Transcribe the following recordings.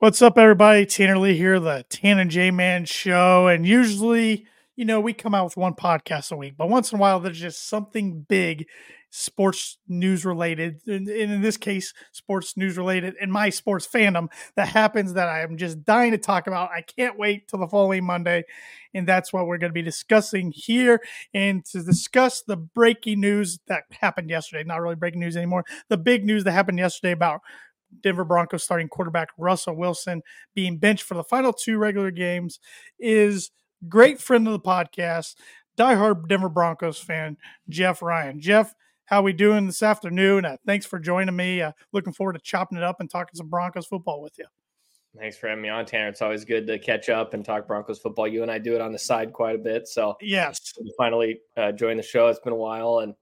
What's up, everybody? Tanner Lee here, the Tan and J Man Show. And usually, you know, we come out with one podcast a week, but once in a while, there's just something big sports news related, and in this case, sports news related, in my sports fandom that happens that I am just dying to talk about. I can't wait till the following Monday, and that's what we're going to be discussing here. And to discuss the breaking news that happened yesterday, not really breaking news anymore, the big news that happened yesterday about Denver Broncos starting quarterback Russell Wilson being benched for the final two regular games is great friend of the podcast, diehard Denver Broncos fan, Geoff Ryan. Geoff, how we doing this afternoon? Uh, thanks for joining me. Uh, looking forward to chopping it up and talking some Broncos football with you. Thanks for having me on, Tanner. It's always good to catch up and talk Broncos football. You and I do it on the side quite a bit. So yes, finally uh, joined the show. It's been a while, and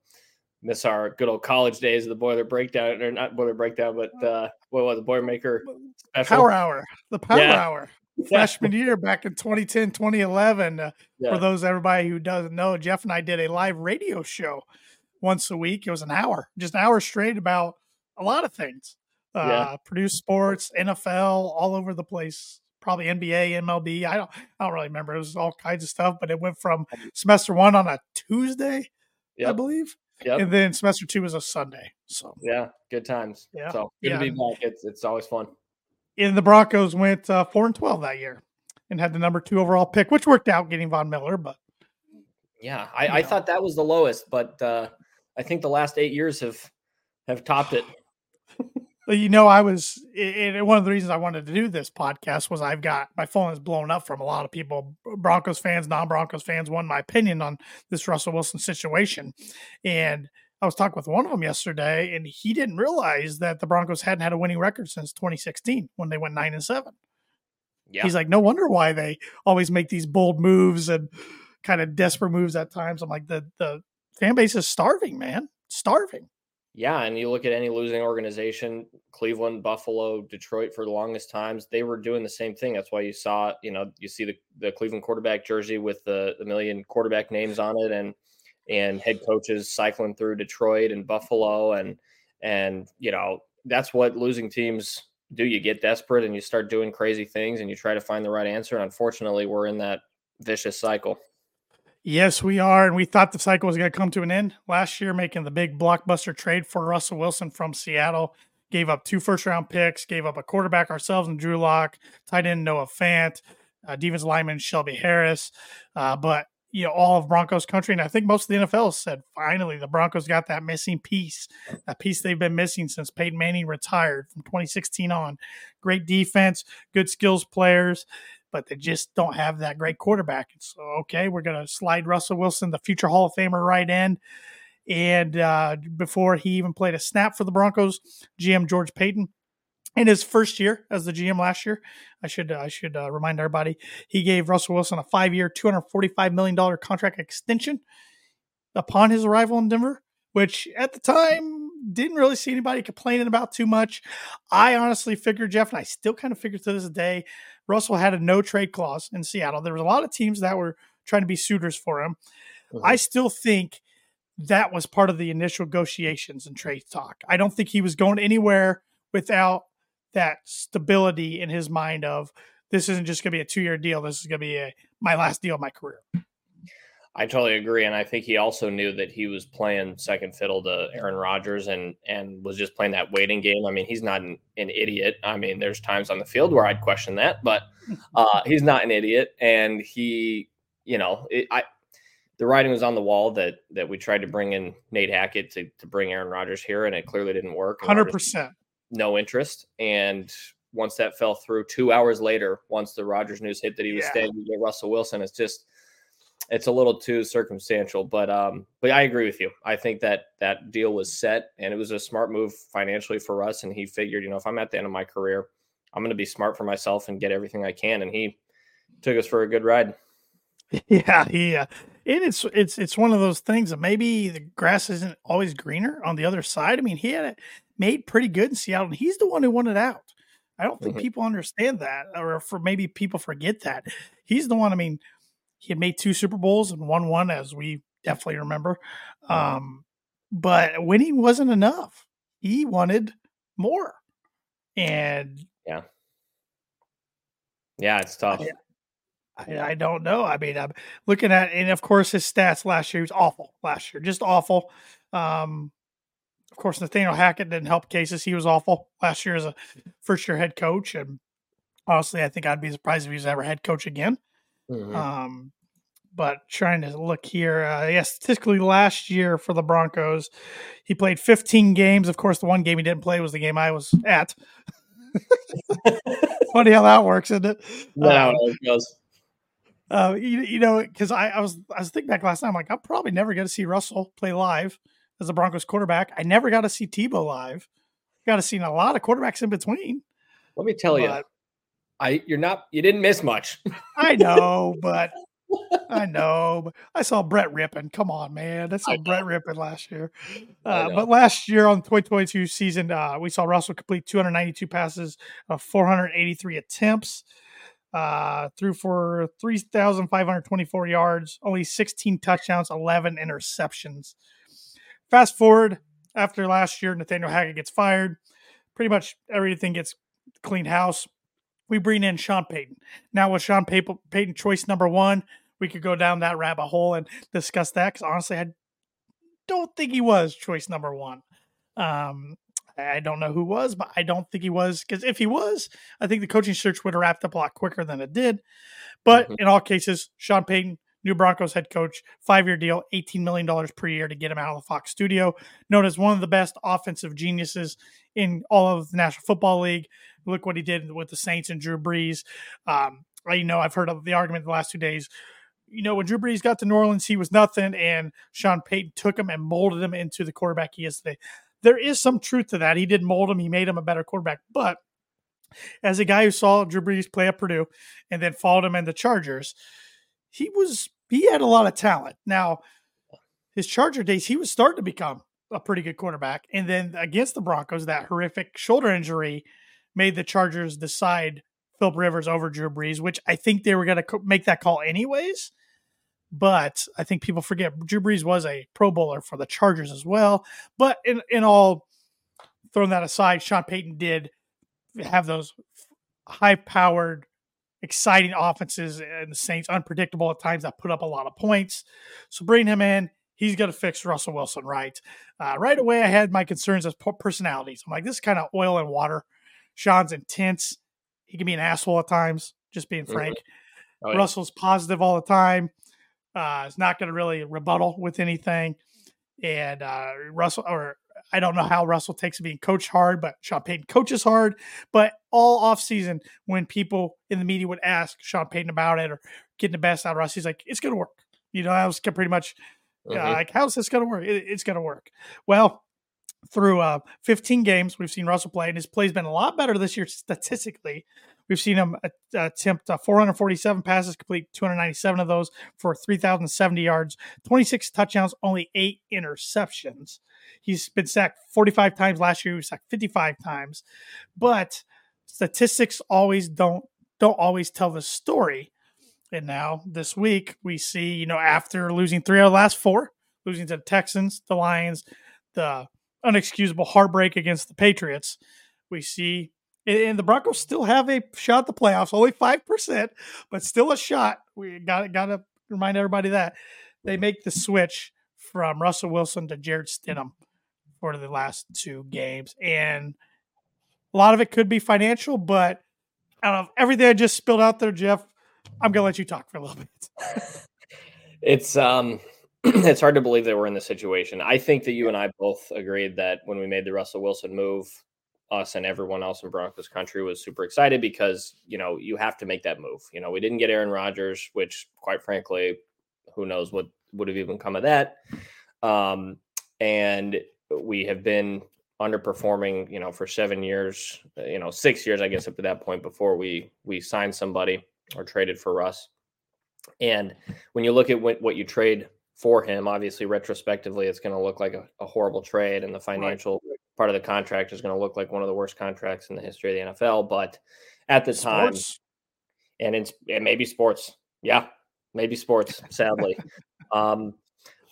miss our good old college days of the boiler breakdown or not boiler breakdown, but uh, what was it, Boilermaker special? Power Hour, the Power yeah. Hour. Freshman year back in 2010, 2011. Uh, yeah. For those everybody who doesn't know, Geoff and I did a live radio show once a week. It was an hour, just an hour straight about a lot of things. Uh, yeah. Produce sports, NFL, all over the place. Probably NBA, MLB. I don't, I don't really remember. It was all kinds of stuff, but it went from semester one on a Tuesday, yep. I believe, Yep. And then semester two was a Sunday. So yeah, good times. Yeah. So good yeah. to be back. It's it's always fun. And the Broncos went uh, four and twelve that year, and had the number two overall pick, which worked out getting Von Miller. But yeah, I, I thought that was the lowest, but uh, I think the last eight years have have topped it you know, I was and one of the reasons I wanted to do this podcast was I've got my phone is blown up from a lot of people, Broncos fans, non Broncos fans, want my opinion on this Russell Wilson situation. And I was talking with one of them yesterday, and he didn't realize that the Broncos hadn't had a winning record since 2016 when they went nine and seven. Yeah. He's like, no wonder why they always make these bold moves and kind of desperate moves at times. I'm like, the the fan base is starving, man, starving. Yeah, and you look at any losing organization, Cleveland, Buffalo, Detroit for the longest times, they were doing the same thing. That's why you saw, you know, you see the, the Cleveland quarterback jersey with the, the million quarterback names on it and and head coaches cycling through Detroit and Buffalo and and you know, that's what losing teams do. You get desperate and you start doing crazy things and you try to find the right answer. And unfortunately, we're in that vicious cycle. Yes, we are. And we thought the cycle was going to come to an end last year, making the big blockbuster trade for Russell Wilson from Seattle. Gave up two first round picks, gave up a quarterback ourselves and Drew Lock, tight end Noah Fant, uh, defense lineman Shelby Harris. Uh, but, you know, all of Broncos country. And I think most of the NFL said finally the Broncos got that missing piece, that piece they've been missing since Peyton Manning retired from 2016 on. Great defense, good skills players but they just don't have that great quarterback. So, okay, we're going to slide Russell Wilson, the future Hall of Famer, right in. And uh, before he even played a snap for the Broncos, GM George Paton in his first year as the GM last year, I should I should uh, remind everybody he gave Russell Wilson a five year, two hundred forty five million dollar contract extension upon his arrival in Denver, which at the time didn't really see anybody complaining about too much. I honestly figured Geoff, and I still kind of figure to this day Russell had a no trade clause in Seattle. There was a lot of teams that were trying to be suitors for him. Mm-hmm. I still think that was part of the initial negotiations and trade talk. I don't think he was going anywhere without that stability in his mind of this isn't just going to be a two year deal. This is going to be a, my last deal of my career. I totally agree, and I think he also knew that he was playing second fiddle to Aaron Rodgers, and and was just playing that waiting game. I mean, he's not an, an idiot. I mean, there's times on the field where I'd question that, but uh, he's not an idiot, and he, you know, it, I the writing was on the wall that that we tried to bring in Nate Hackett to to bring Aaron Rodgers here, and it clearly didn't work. Hundred percent, no interest, and once that fell through, two hours later, once the Rodgers news hit that he was yeah. staying to get Russell Wilson, it's just it's a little too circumstantial, but um, but I agree with you. I think that that deal was set, and it was a smart move financially for us. And he figured, you know, if I'm at the end of my career, I'm going to be smart for myself and get everything I can. And he took us for a good ride. Yeah, yeah. And it's it's it's one of those things that maybe the grass isn't always greener on the other side. I mean, he had it made pretty good in Seattle, and he's the one who won it out. I don't think mm-hmm. people understand that, or for maybe people forget that he's the one. I mean, he had made two Super Bowls and won one, as we definitely remember. Um, but winning wasn't enough. He wanted more. And yeah, Yeah, it's tough. I, I, don't know. I mean, I'm looking at, and of course, his stats last year was awful. Last year, just awful. Um, of course, Nathaniel Hackett didn't help cases. He was awful last year as a first year head coach, and honestly, I think I'd be surprised if he was ever head coach again. Mm-hmm. Um, but trying to look here, uh, yeah, statistically last year for the Broncos, he played 15 games. Of course, the one game he didn't play was the game I was at. Funny how that works, isn't it? No, um, it goes. Uh, you, you know, because I, I was I was thinking back last time, like I'm probably never going to see Russell play live as a Broncos quarterback. I never got to see Tebow live. Got to see a lot of quarterbacks in between. Let me tell but, you, I you're not you didn't miss much. I know, but I know, but I saw Brett Rypien. Come on, man. I saw Brett Rypien last year. Uh, but last year on the 2022 season, uh, we saw Russell complete 292 passes, uh, 483 attempts, uh, threw for 3,524 yards, only 16 touchdowns, 11 interceptions. Fast forward after last year, Nathaniel Hackett gets fired. Pretty much everything gets clean house we bring in Sean Payton. Now, with Sean Payton choice number one, we could go down that rabbit hole and discuss that because honestly, I don't think he was choice number one. Um, I don't know who was, but I don't think he was because if he was, I think the coaching search would have wrapped up a lot quicker than it did. But mm-hmm. in all cases, Sean Payton, new Broncos head coach, five year deal, $18 million per year to get him out of the Fox studio, known as one of the best offensive geniuses in all of the National Football League. Look what he did with the Saints and Drew Brees. Um, you know, I've heard of the argument the last two days. You know, when Drew Brees got to New Orleans, he was nothing, and Sean Payton took him and molded him into the quarterback he is today. There is some truth to that. He did mold him, he made him a better quarterback. But as a guy who saw Drew Brees play at Purdue and then followed him in the Chargers, he was he had a lot of talent. Now, his Charger days, he was starting to become a pretty good quarterback. And then against the Broncos, that horrific shoulder injury made the Chargers decide Philip Rivers over Drew Brees, which I think they were going to make that call anyways. But I think people forget Drew Brees was a Pro Bowler for the Chargers as well. But in in all, throwing that aside, Sean Payton did have those high powered, exciting offenses and the Saints unpredictable at times that put up a lot of points. So bring him in he's going to fix Russell Wilson right. Uh, right away, I had my concerns as personalities. I'm like, this is kind of oil and water. Sean's intense. He can be an asshole at times, just being mm-hmm. frank. Mm-hmm. Oh, yeah. Russell's positive all the time. Uh, is not going to really rebuttal with anything. And uh, Russell, or I don't know how Russell takes being coached hard, but Sean Payton coaches hard. But all offseason, when people in the media would ask Sean Payton about it or getting the best out of Russ, he's like, it's going to work. You know, I was pretty much mm-hmm. like, how's this going to work? It, it's going to work. Well, through uh, 15 games we've seen Russell play, and his play's been a lot better this year statistically. We've seen him attempt uh, 447 passes, complete 297 of those for 3,070 yards, 26 touchdowns, only eight interceptions. He's been sacked 45 times last year. He was sacked 55 times, but statistics always don't don't always tell the story. And now this week we see, you know, after losing three out of the last four, losing to the Texans, the Lions, the unexcusable heartbreak against the Patriots, we see and the Broncos still have a shot at the playoffs, only five percent, but still a shot. We got got to remind everybody that they make the switch from Russell Wilson to Jarrett Stidham for the last two games, and a lot of it could be financial, but out of everything I just spilled out there, Geoff, I'm gonna let you talk for a little bit. it's um it's hard to believe that we're in this situation. I think that you and I both agreed that when we made the Russell Wilson move, us and everyone else in Broncos country was super excited because, you know, you have to make that move. You know, we didn't get Aaron Rodgers, which quite frankly, who knows what would have even come of that. Um, and we have been underperforming, you know, for seven years, you know, six years, I guess, up to that point before we we signed somebody or traded for Russ. And when you look at what, what you trade for him. Obviously, retrospectively, it's going to look like a, a, horrible trade, and the financial right. part of the contract is going to look like one of the worst contracts in the history of the NFL. But at the sports. time, and it's it maybe sports, yeah, maybe sports. Sadly, um,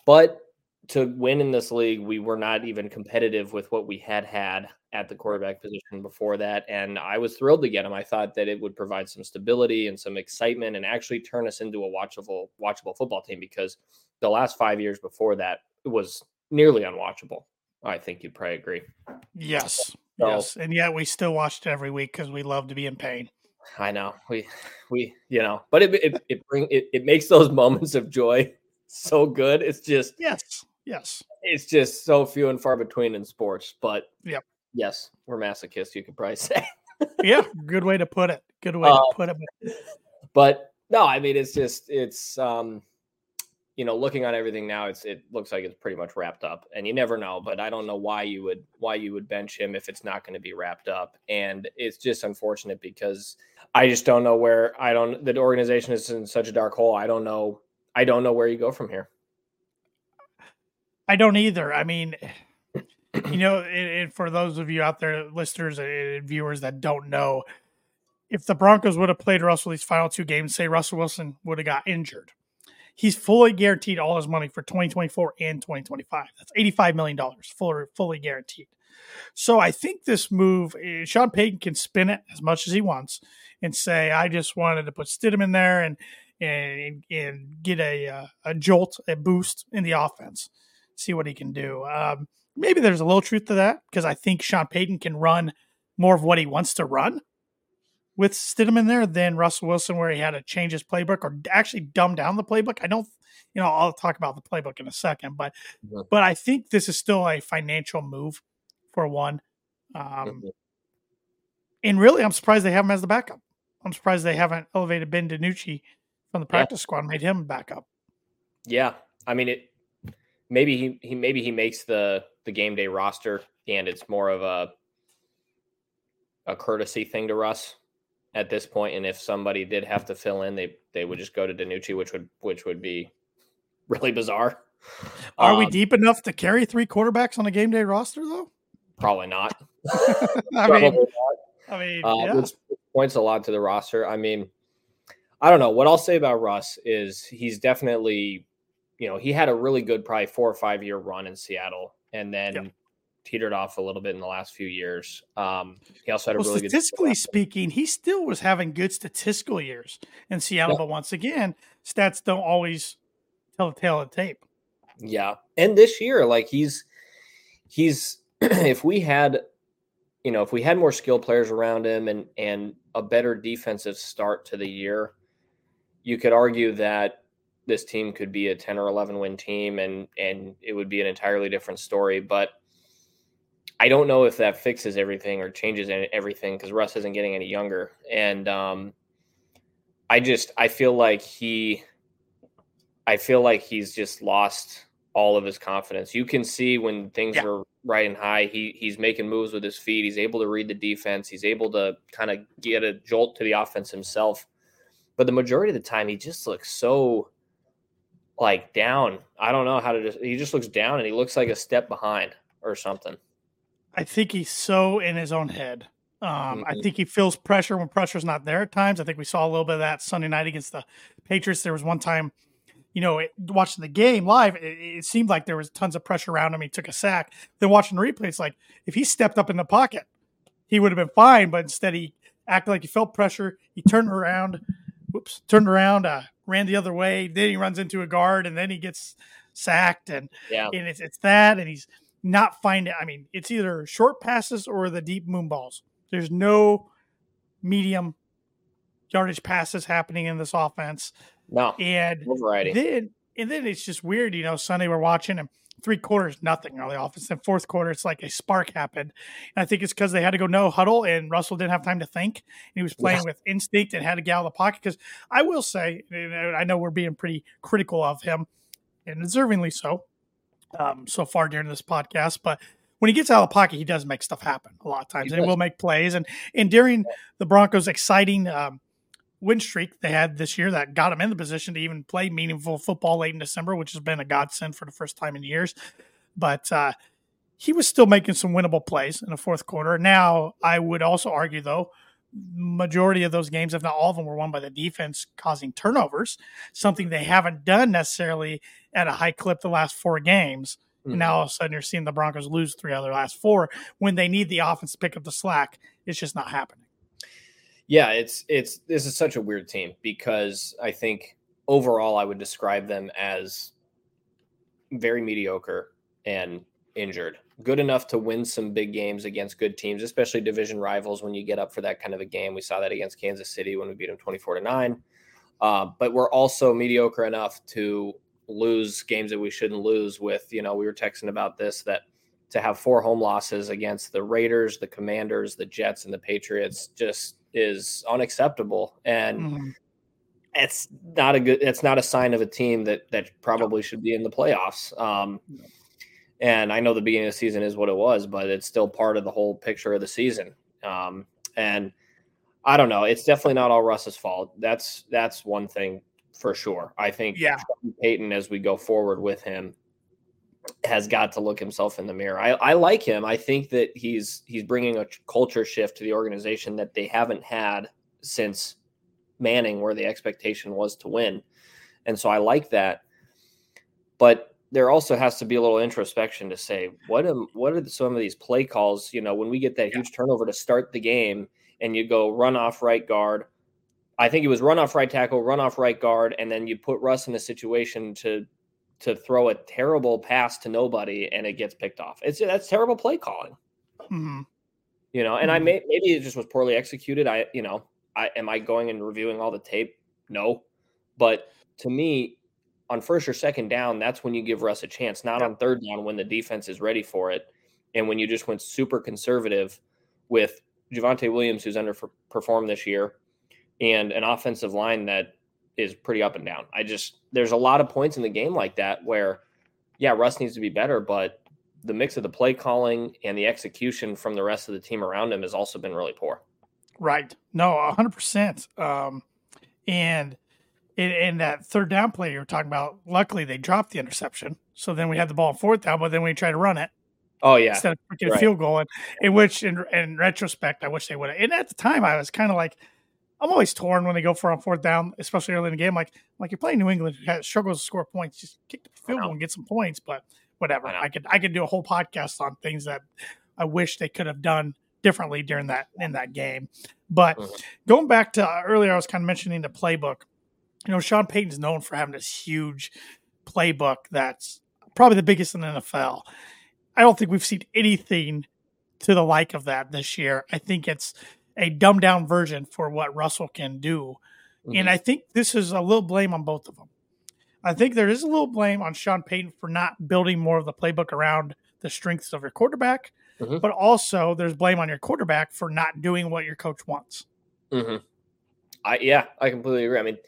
but to win in this league, we were not even competitive with what we had had at the quarterback position before that. And I was thrilled to get him. I thought that it would provide some stability and some excitement and actually turn us into a watchable, watchable football team because the last five years before that was nearly unwatchable. I think you'd probably agree. Yes. So, yes. And yet we still watched it every week because we love to be in pain. I know. We we you know, but it it it bring it, it makes those moments of joy so good. It's just yes, yes. It's just so few and far between in sports. But yep. yes, we're masochists, you could probably say. yeah, good way to put it. Good way uh, to put it. But no, I mean it's just it's um you know, looking on everything now, it's it looks like it's pretty much wrapped up, and you never know. But I don't know why you would why you would bench him if it's not going to be wrapped up, and it's just unfortunate because I just don't know where I don't. The organization is in such a dark hole. I don't know. I don't know where you go from here. I don't either. I mean, you know, and for those of you out there, listeners and viewers that don't know, if the Broncos would have played Russell these final two games, say Russell Wilson would have got injured He's fully guaranteed all his money for 2024 and 2025. That's $85 million, fully, fully guaranteed. So I think this move, eh, Sean Payton can spin it as much as he wants and say, I just wanted to put Stidham in there and and and get a uh, a jolt, a boost in the offense, see what he can do. Um, maybe there's a little truth to that because I think Sean Payton can run more of what he wants to run with Stidham in there than Russell Wilson, where he had to change his playbook or actually dumb down the playbook. I don't, you know, I'll talk about the playbook in a second, but mm-hmm. but I think this is still a financial move for one. Um. And really, I'm surprised they have him as the backup. I'm surprised they haven't elevated Ben DiNucci from the practice yeah. squad made him back up. Yeah, I mean it. Maybe he, he maybe he makes the the game day roster, and it's more of a a courtesy thing to Russ at this point. and if somebody did have to fill in, they they would just go to DiNucci, which would which would be really bizarre. Are um, we deep enough to carry three quarterbacks on a game day roster, though? Probably not. I probably mean, not. I mean, uh, yeah. points a lot to the roster. I mean, I don't know what I'll say about Russ is he's definitely, you know, he had a really good, probably four or five year run in Seattle, and then teetered off a little bit in the last few years. Um, he also had a well, really statistically good Statistically speaking, he still was having good statistical years in Seattle. Yeah. But once again, stats don't always tell the tale of the tape. Yeah, and this year, like he's he's if we had you know if we had more skilled players around him and and a better defensive start to the year, you could argue that this team could be a 10 or 11 win team and and it would be an entirely different story but I don't know if that fixes everything or changes everything because Russ isn't getting any younger. And um, I just I feel like he I feel like he's just lost all of his confidence. You can see when things yeah. are and high, he he's making moves with his feet. He's able to read the defense. He's able to kind of get a jolt to the offense himself. But the majority of the time, he just looks so like down. I don't know how to just. He just looks down, and he looks like a step behind or something. I think he's so in his own head. Um, mm-hmm. I think he feels pressure when pressure's not there at times. I think we saw a little bit of that Sunday night against the Patriots. There was one time, you know, it, watching the game live, it, it, seemed like there was tons of pressure around him. He took a sack. Then watching the replay, it's like if he stepped up in the pocket, he would have been fine. But instead, he acted like he felt pressure. He turned around, whoops, turned around, uh, ran the other way. Then he runs into a guard, and then he gets sacked. And yeah, and it's it's that, and he's not finding. I mean, it's either short passes or the deep moon balls. There's no medium yardage passes happening in this offense. No, and variety. Then and then it's just weird. You know, Sunday we're watching and three quarters nothing on the offense. Then fourth quarter it's like a spark happened. And I think it's because they had to go no huddle and Russell didn't have time to think. And he was playing yeah. with instinct and had to get out of the pocket. Because I will say, I know we're being pretty critical of him and deservingly so um, so far during this podcast, but when he gets out of the pocket, he does make stuff happen a lot of times, he and he will make plays. And and during the Broncos' exciting um, win streak they had this year, that got them in the position to even play meaningful football late in December, which has been a godsend for the first time in years. But uh, he was still making some winnable plays in the fourth quarter. Now, I would also argue though majority of those games, if not all of them, were won by the defense causing turnovers, something they haven't done necessarily at a high clip the last four games. Mm-hmm. And now all of a sudden you're seeing the Broncos lose three out of their last four when they need the offense to pick up the slack. It's just not happening. Yeah, it's it's this is such a weird team because I think overall I would describe them as very mediocre and injured. Good enough to win some big games against good teams, especially division rivals when you get up for that kind of a game. We saw that against Kansas City when we beat them 24 to 9. Uh, but we're also mediocre enough to lose games that we shouldn't lose with, you know, we were texting about this that to have four home losses against the Raiders, the Commanders, the Jets, and the Patriots just is unacceptable. And mm-hmm. it's not a good it's not a sign of a team that that probably should be in the playoffs. Um, and I know the beginning of the season is what it was, but it's still part of the whole picture of the season. Um, and I don't know. It's definitely not all Russ's fault. That's that's one thing for sure. I think yeah. Payton, as we go forward with him, has got to look himself in the mirror. I, I like him. I think that he's he's bringing a culture shift to the organization that they haven't had since Manning, where the expectation was to win, and so I like that. But there also has to be a little introspection to say what am what are some of these play calls you know when we get that yeah. huge turnover to start the game and you go run off right guard i think it was run off right tackle run off right guard and then you put russ in a situation to to throw a terrible pass to nobody and it gets picked off it's that's terrible play calling mm-hmm. you know and mm-hmm. i may maybe it just was poorly executed i you know i am i going and reviewing all the tape no but to me on first or second down, that's when you give Russ a chance, not on third down when the defense is ready for it. And when you just went super conservative with Javonte Williams, who's underperformed this year, and an offensive line that is pretty up and down. I just, there's a lot of points in the game like that where, yeah, Russ needs to be better, but the mix of the play calling and the execution from the rest of the team around him has also been really poor. Right. No, 100%. Um, and in, in, that third down play you were talking about, luckily they dropped the interception. So then we had the ball fourth down, but then we tried to run it. Oh yeah, instead of freaking right. field goal, and in which in, in retrospect, I wish they would have. And at the time, I was kind of like, I'm always torn when they go for on fourth down, especially early in the game. Like, like you're playing New England, who struggles to score points, just kick the field goal and get some points. But whatever, I, I could I could do a whole podcast on things that I wish they could have done differently during that in that game. But mm-hmm. going back to uh, earlier, I was kind of mentioning the playbook you know, Sean Payton's known for having this huge playbook that's probably the biggest in the NFL. I don't think we've seen anything to the like of that this year. I think it's a dumbed down version for what Russell can do. Mm-hmm. And I think this is a little blame on both of them. I think there is a little blame on Sean Payton for not building more of the playbook around the strengths of your quarterback, mm-hmm. but also there's blame on your quarterback for not doing what your coach wants. Mm-hmm. I yeah, I completely agree. I mean,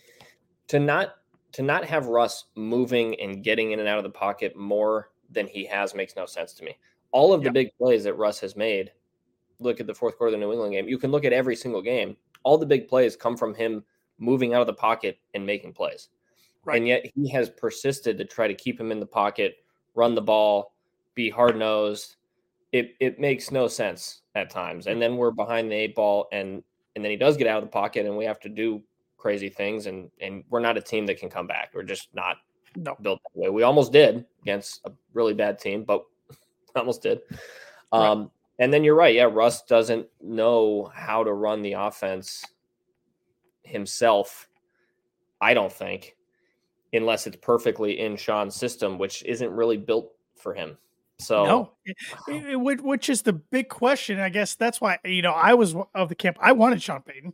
to not to not have Russ moving and getting in and out of the pocket more than he has makes no sense to me. All of the big plays that Russ has made, look at the fourth quarter of the New England game. You can look at every single game. All the big plays come from him moving out of the pocket and making plays. Right. And yet he has persisted to try to keep him in the pocket, run the ball, be hard nosed. It it makes no sense at times. And then we're behind the eight ball and and then he does get out of the pocket and we have to do crazy things, and and we're not a team that can come back. We're just not no. built that way. We almost did against a really bad team, but almost did. Um, right. And then you're right. Yeah, Russ doesn't know how to run the offense himself. I don't think, unless it's perfectly in Sean's system, which isn't really built for him. So no, it, it, which is the big question. I guess that's why you know I was of the camp. I wanted Sean Payton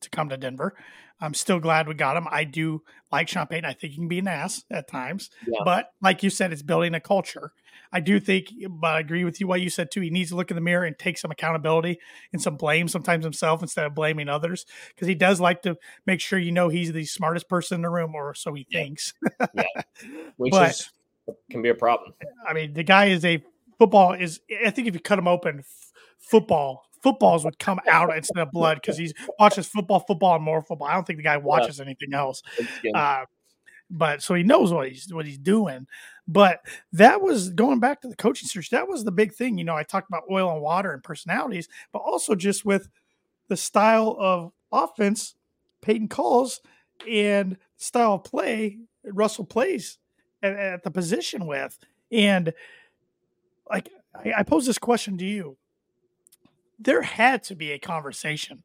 to come to Denver. I'm still glad we got him. I do like Sean Payton. I think he can be an ass at times, yeah. but like you said, it's building a culture. I do think, but I agree with you what you said too. He needs to look in the mirror and take some accountability and some blame sometimes himself instead of blaming others because he does like to make sure you know he's the smartest person in the room, or so he yeah. thinks. yeah, which but, is, can be a problem. I mean, the guy is a football is. I think if you cut him open, f- football footballs would come out instead of blood because he watches football, football, and more football. I don't think the guy watches yeah. anything else. Uh, but so he knows what he's what he's doing. But that was going back to the coaching search. That was the big thing. You know, I talked about oil and water and personalities, but also just with the style of offense Payton calls and style of play Russell plays at, at the position with. And like I, I pose this question to you. There had to be a conversation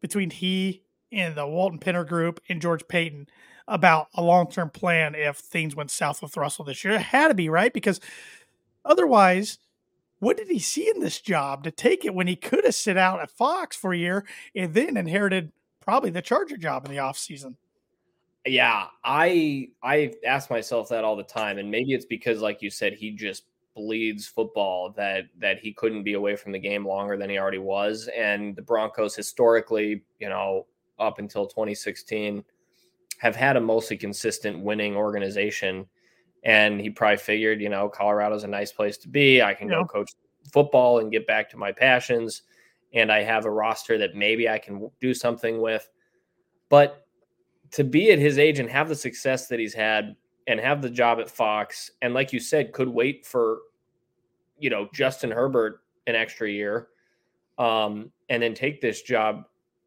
between he and the Walton Penner group and George Paton about a long term plan if things went south with Russell this year. It had to be, right? Because otherwise, what did he see in this job to take it when he could have sit out at Fox for a year and then inherited probably the Charger job in the offseason? Yeah, I I ask myself that all the time, and maybe it's because, like you said, he just bleeds football that that he couldn't be away from the game longer than he already was. And the Broncos historically, you know, up until 2016, have had a mostly consistent winning organization. And he probably figured, you know, Colorado's a nice place to be. I can yeah. go coach football and get back to my passions. And I have a roster that maybe I can do something with. But to be at his age and have the success that he's had and have the job at Fox, and like you said, could wait for, you know, Justin Herbert an extra year, um, and then take this job,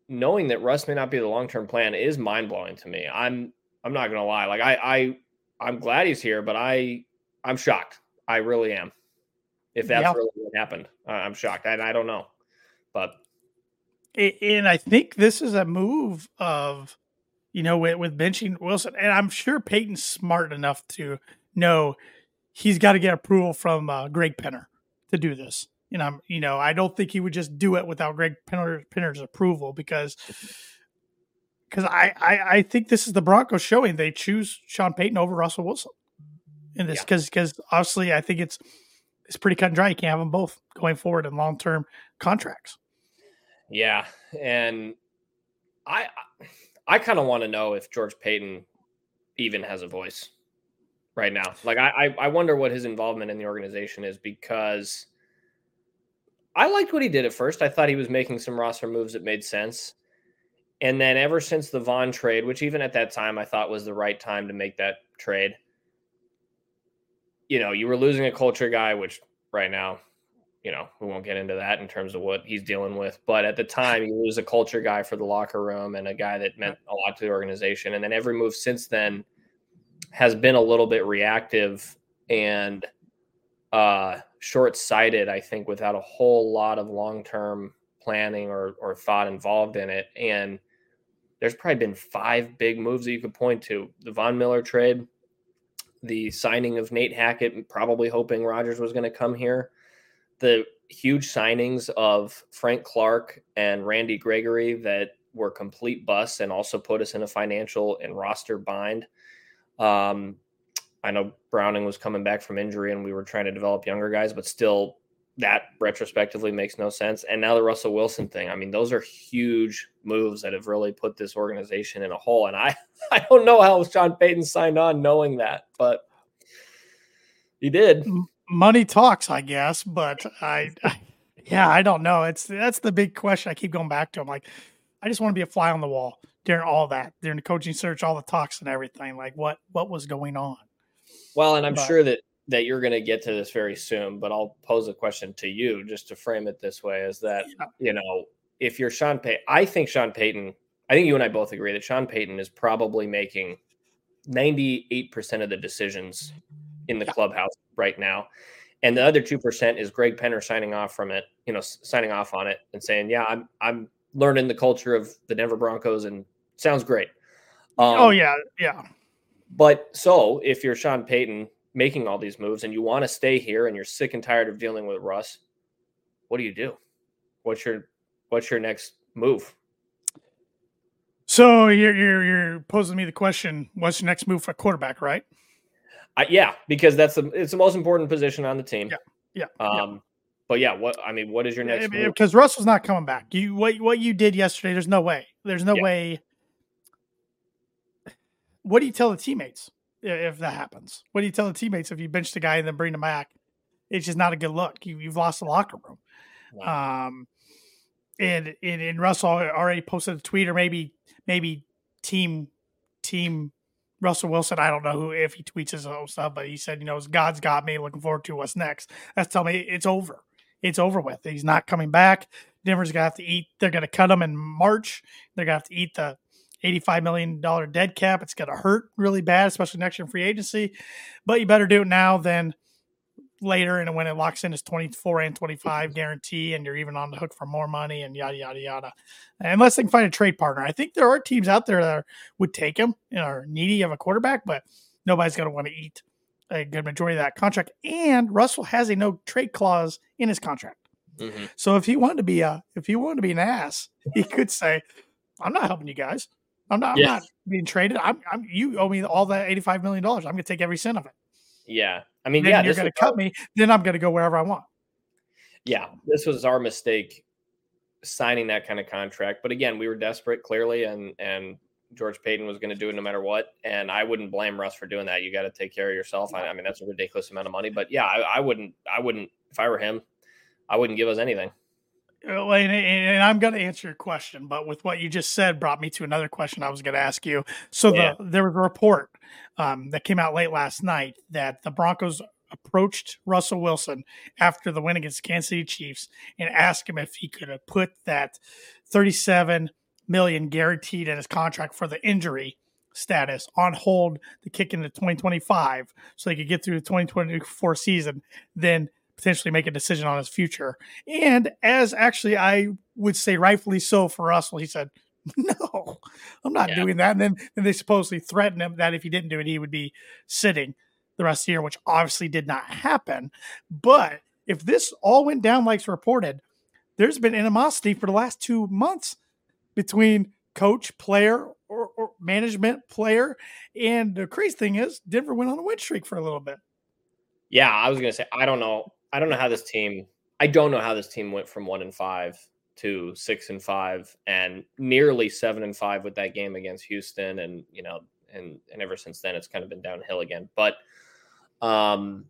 knowing that Russ may not be the long term plan is mind blowing to me. I'm I'm not gonna lie, like I I I'm glad he's here, but I I'm shocked. I really am. If that's yeah. really what happened, I'm shocked, and I don't know, but and I think this is a move of you know, with, with benching Wilson. And I'm sure Payton's smart enough to know he's got to get approval from uh, Greg Penner to do this. And I'm, you know, I don't think he would just do it without Greg Penner, Penner's approval because because I, I, I think this is the Broncos showing they choose Sean Payton over Russell Wilson in this because yeah. because obviously I think it's it's pretty cut and dry. You can't have them both going forward in long term contracts. Yeah, and I I kind of want to know if George Paton even has a voice right now. Like I, I wonder what his involvement in the organization is because I liked what he did at first. I thought he was making some roster moves that made sense. And then ever since the Von trade, which even at that time I thought was the right time to make that trade, you know, you were losing a culture guy, which right now you know, we won't get into that in terms of what he's dealing with. But at the time, he was a culture guy for the locker room and a guy that meant a lot to the organization. And then every move since then has been a little bit reactive and uh, short sighted, I think, without a whole lot of long term planning or, or thought involved in it. And there's probably been five big moves that you could point to the Von Miller trade, the signing of Nate Hackett, probably hoping Rodgers was going to come here the huge signings of Frank Clark and Randy Gregory that were complete busts and also put us in a financial and roster bind. Um, I know Browning was coming back from injury and we were trying to develop younger guys, but still, that retrospectively makes no sense. And now the Russell Wilson thing. I mean, those are huge moves that have really put this organization in a hole. And I, I don't know how Sean Payton signed on knowing that, but he did money talks, I guess. But I, I, yeah, I don't know. It's that's the big question. I keep going back to. I'm like, I just want to be a fly on the wall during all that, during the coaching search, all the talks and everything. Like, what what was going on? Well, and I'm but, sure that that you're going to get to this very soon, but I'll pose a question to you just to frame it this way: is that yeah. you know, if you're Sean Payton, I think Sean Payton. I think you and I both agree that Sean Payton is probably making 98% of the decisions in the yeah. clubhouse right now. And the other 2% is Greg Penner signing off from it, you know, signing off on it and saying, yeah, I'm, I'm learning the culture of the Denver Broncos and sounds great. Um, oh yeah. Yeah. But so if you're Sean Payton making all these moves and you want to stay here and you're sick and tired of dealing with Russ, what do you do? What's your, what's your next move? So you're, you're, you're posing me the question, what's your next move for quarterback, right? I, yeah, because that's the it's the most important position on the team. Yeah, yeah. Um, yeah. But yeah, what I mean, what is your next? Because Russell's not coming back. You what what you did yesterday? There's no way. There's no yeah. way. What do you tell the teammates if that happens? What do you tell the teammates if you bench the guy and then bring him back? It's just not a good look. You, have lost the locker room. Wow. Um, and, and and Russell already posted a tweet or maybe maybe team team Russell Wilson, I don't know who if he tweets his own stuff, but he said, you know, God's got me. Looking forward to what's next. That's telling me it's over. It's over with. He's not coming back. Denver's gonna have to eat. They're gonna cut him in March. They're gonna have to eat the $85 million dead cap. It's gonna hurt really bad, especially next year in free agency. But you better do it now than later and when it locks in as 24 and 25 guarantee and you're even on the hook for more money and yada yada yada unless they can find a trade partner i think there are teams out there that are, would take him and are needy of a quarterback but nobody's going to want to eat a good majority of that contract and russell has a no trade clause in his contract mm-hmm. so if he wanted to be a if he wanted to be an ass he could say i'm not helping you guys i'm not, yes. I'm not being traded I'm, I'm you owe me all that 85 million dollars i'm going to take every cent of it yeah I mean, then yeah, you're going to cut me. Then I'm going to go wherever I want. Yeah, this was our mistake signing that kind of contract. But again, we were desperate, clearly, and and George Paton was going to do it no matter what. And I wouldn't blame Russ for doing that. You got to take care of yourself. I, I, mean, that's a ridiculous amount of money. But yeah, I, I, wouldn't. I wouldn't. If I were him, I wouldn't give us anything. Uh, and, and I'm going to answer your question, but with what you just said, brought me to another question I was going to ask you. So yeah. the, there was a report um, that came out late last night that the Broncos approached Russell Wilson after the win against Kansas City Chiefs and asked him if he could have put that 37 million guaranteed in his contract for the injury status on hold to kick into 2025 so he could get through the 2024 season, then potentially make a decision on his future. And as actually I would say rightfully so for Russell, he said, No, I'm not yeah. doing that. And then, then they supposedly threatened him that if he didn't do it, he would be sitting the rest of the year, which obviously did not happen. But if this all went down like it's reported, there's been animosity for the last two months between coach, player, or, or, management, player. And the crazy thing is, Denver went on a win streak for a little bit. Yeah, I was gonna say I don't know. I don't know how this team. I don't know how this team went from one and five to six and five and nearly seven and five with that game against Houston. And you know, and and ever since then, it's kind of been downhill again. But um,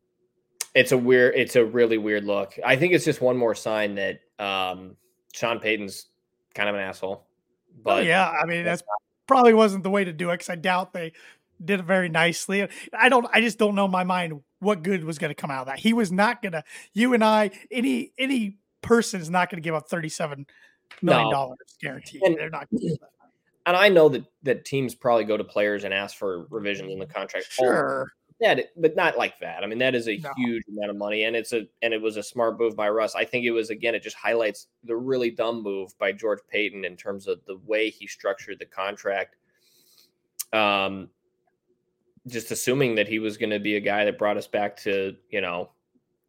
it's a weird, it's a really weird look. I think it's just one more sign that um, Sean Payton's kind of an asshole. Oh, but oh, yeah, I mean that's probably wasn't the way to do it because I doubt they did it very nicely. I don't, I just don't know in my mind what good was going to come out of that. He was not going to. You and I, any any person is not going to give up thirty seven million dollars no. guaranteed. And, They're not. And I know that that teams probably go to players and ask for revisions in the contract. Sure that but not like that. I mean, that is a no. huge amount of money, and it's a and it was a smart move by Russ. I think it was again, it just highlights the really dumb move by George Paton in terms of the way he structured the contract. Um, just assuming that he was going to be a guy that brought us back to you know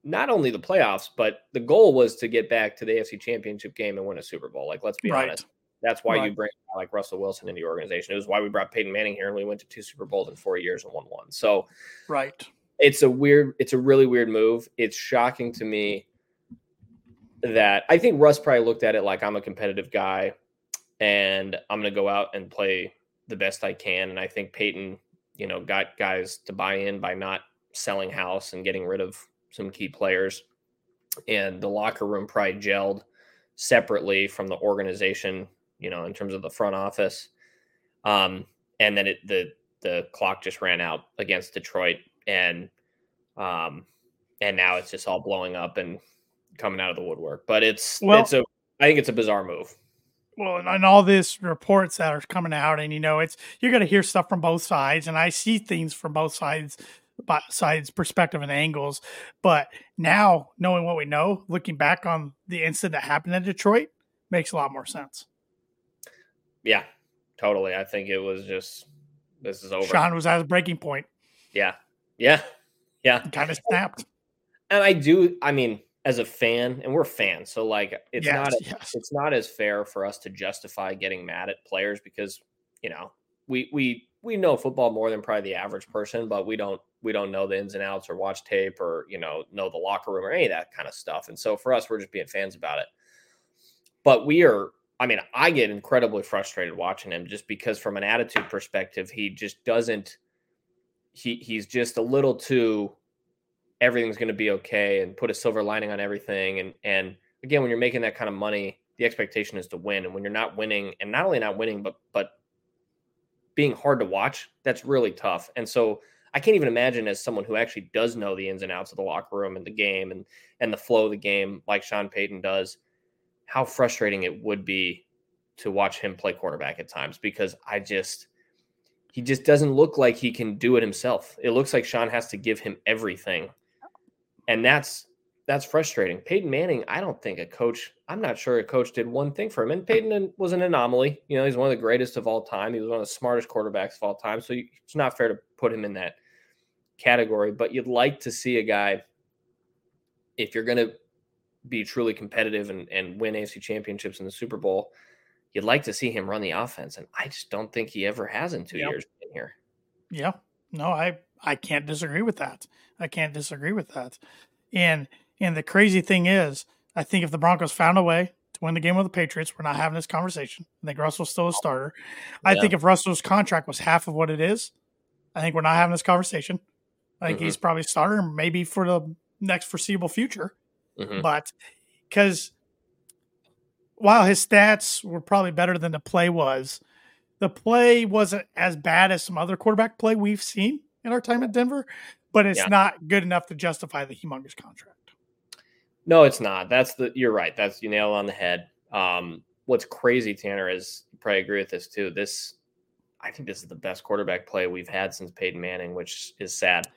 not only the playoffs, but the goal was to get back to the AFC Championship game and win a Super Bowl. Like, let's be right. honest. That's why right. you bring like Russell Wilson into the organization. It was why we brought Peyton Manning here and we went to two Super Bowls in four years and won one. So, right. It's a weird, it's a really weird move. It's shocking to me that I think Russ probably looked at it like I'm a competitive guy and I'm going to go out and play the best I can. And I think Payton, you know, got guys to buy in by not selling house and getting rid of some key players. And the locker room probably gelled separately from the organization you know, in terms of the front office. Um, and then it, the the clock just ran out against Detroit, and um, and now it's just all blowing up and coming out of the woodwork. But it's well, it's a I think it's a bizarre move. Well, and, and all these reports that are coming out, and you know, it's you're going to hear stuff from both sides, and I see things from both sides sides perspective and angles but now knowing what we know looking back on the incident that happened in detroit makes a lot more sense yeah, totally. I think it was just this is over. Sean was at his breaking point. Yeah, yeah, yeah. Kind of snapped. And I do. I mean, as a fan, and we're fans, so like it's yes, not yes. it's not as fair for us to justify getting mad at players because you know we we we know football more than probably the average person, but we don't we don't know the ins and outs or watch tape or you know know the locker room or any of that kind of stuff. And so for us, we're just being fans about it. But we are I mean, I get incredibly frustrated watching him just because from an attitude perspective, he just doesn't he he's just a little too everything's going to be okay and put a silver lining on everything and and again when you're making that kind of money, the expectation is to win and when you're not winning and not only not winning but but being hard to watch, that's really tough. And so I can't even imagine as someone who actually does know the ins and outs of the locker room and the game and and the flow of the game like Sean Payton does, how frustrating it would be to watch him play quarterback at times because I just he just doesn't look like he can do it himself. It looks like Sean has to give him everything. And that's that's frustrating. Peyton Manning, I don't think a coach, I'm not sure a coach did one thing for him. And Peyton was an anomaly. You know, he's one of the greatest of all time. He was one of the smartest quarterbacks of all time. So it's not fair to put him in that category. But you'd like to see a guy, if you're going to be truly competitive and, and win AFC championships in the Super Bowl, you'd like to see him run the offense. And I just don't think he ever has in two yep. years in here. Yeah. No, I, I can't disagree with that. I can't disagree with that. And and the crazy thing is, I think if the Broncos found a way to win the game with the Patriots, we're not having this conversation. I think Russell's still a starter. Yeah. I think if Russell's contract was half of what it is, I think we're not having this conversation. I think mm-hmm. he's probably starter, maybe for the next foreseeable future. Mm-hmm. But because while his stats were probably better than the play was, the play wasn't as bad as some other quarterback play we've seen in our time at Denver, but it's yeah. not good enough to justify the humongous contract. No, it's not. That's the you're right. That's you nail on the head. Um, what's crazy, Tanner, is you probably agree with this too. This I think this is the best quarterback play we've had since Peyton Manning, which is sad.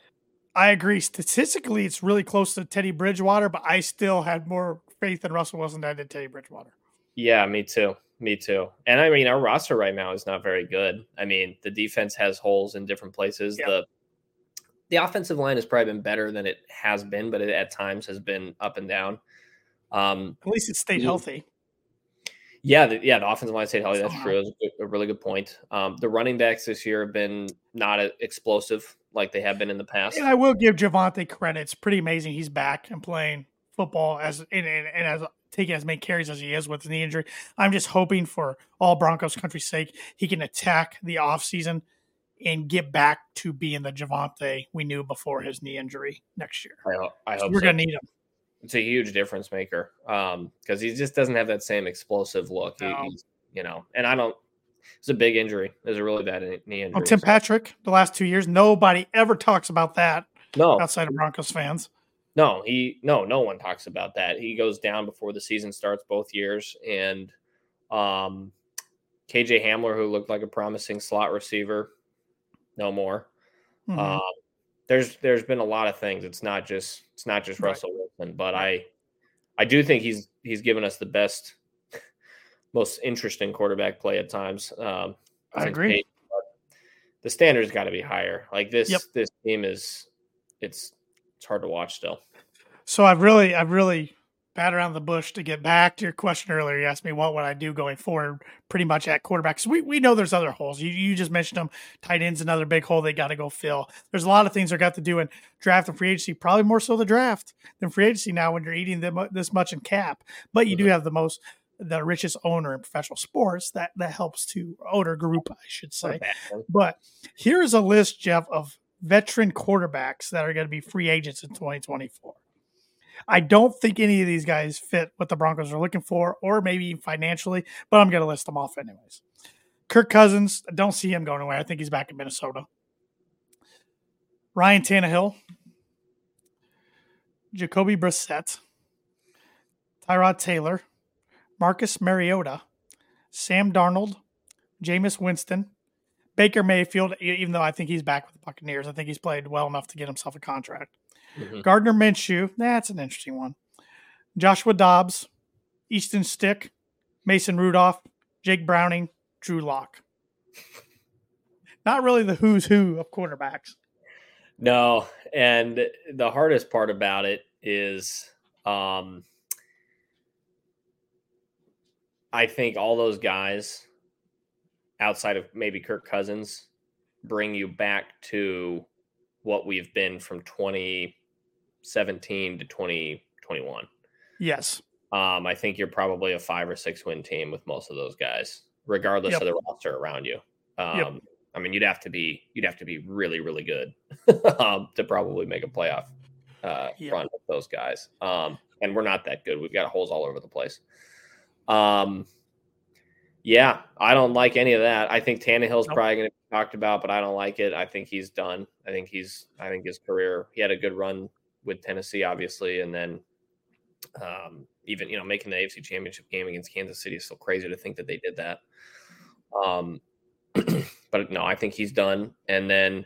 I agree. Statistically, it's really close to Teddy Bridgewater, but I still had more faith in Russell Wilson than I did Teddy Bridgewater. Yeah, me too. Me too. And I mean, our roster right now is not very good. I mean, the defense has holes in different places. Yep. The the offensive line has probably been better than it has been, but it at times has been up and down. Um, at least it stayed healthy. Yeah, the, yeah, the offensive line stayed healthy. That's true. That's a really good point. Um, the running backs this year have been not explosive like they have been in the past. And I will give Javonte credit. It's pretty amazing he's back and playing football as and, and, and as taking as many carries as he is with the knee injury. I'm just hoping for all Broncos country's sake he can attack the offseason and get back to being the Javonte we knew before his knee injury next year. I, hope, I hope we're so. gonna need him. It's a huge difference maker because um, he just doesn't have that same explosive look. No. He, you know, and I don't. It's a big injury. It's a really bad knee injury. Oh, Tim so. Patrick, the last two years, nobody ever talks about that. No, outside of Broncos fans. No, he no, no one talks about that. He goes down before the season starts both years, and um, KJ Hamler, who looked like a promising slot receiver, no more. Mm-hmm. Um, there's there's been a lot of things. It's not just it's not just right. Russell Wilson, but I I do think he's he's given us the best, most interesting quarterback play at times. Um, I agree. the standard's got to be higher. Like this yep. this team is it's it's hard to watch still. So I've really I've really pat around the bush to get back to your question earlier. You asked me what would I do going forward, pretty much at quarterback. quarterbacks. We we know there's other holes. You you just mentioned them. Tight ends another big hole they got to go fill. There's a lot of things they got to do in draft and free agency. Probably more so the draft than free agency now when you're eating them this much in cap. But you do mm-hmm. have the most the richest owner in professional sports that that helps to owner group I should say. But here's a list, Geoff, of veteran quarterbacks that are going to be free agents in 2024. I don't think any of these guys fit what the Broncos are looking for, or maybe financially, but I'm going to list them off anyways. Kirk Cousins, I don't see him going away. I think he's back in Minnesota. Ryan Tannehill, Jacoby Brissett, Tyrod Taylor, Marcus Mariota, Sam Darnold, Jameis Winston, Baker Mayfield, even though I think he's back with the Buccaneers. I think he's played well enough to get himself a contract. Mm-hmm. Gardner Minshew, that's an interesting one. Joshua Dobbs, Easton Stick, Mason Rudolph, Jake Browning, Drew Lock. Not really the who's who of quarterbacks. No, and the hardest part about it is um I think all those guys outside of maybe Kirk Cousins bring you back to what we've been from 2017 to 2021. Yes. Um, I think you're probably a five or six win team with most of those guys, regardless yep. of the roster around you. Um, yep. I mean, you'd have to be you'd have to be really really good um, to probably make a playoff uh, yep. run with those guys. Um, and we're not that good. We've got holes all over the place. Um, Yeah, I don't like any of that. I think Tannehill's Nope. probably going to be talked about, but I don't like it. I think he's done. I think he's. I think his career. He had a good run with Tennessee, obviously, and then um, even you know making the AFC Championship game against Kansas City is still crazy to think that they did that. Um, but no, I think he's done. And then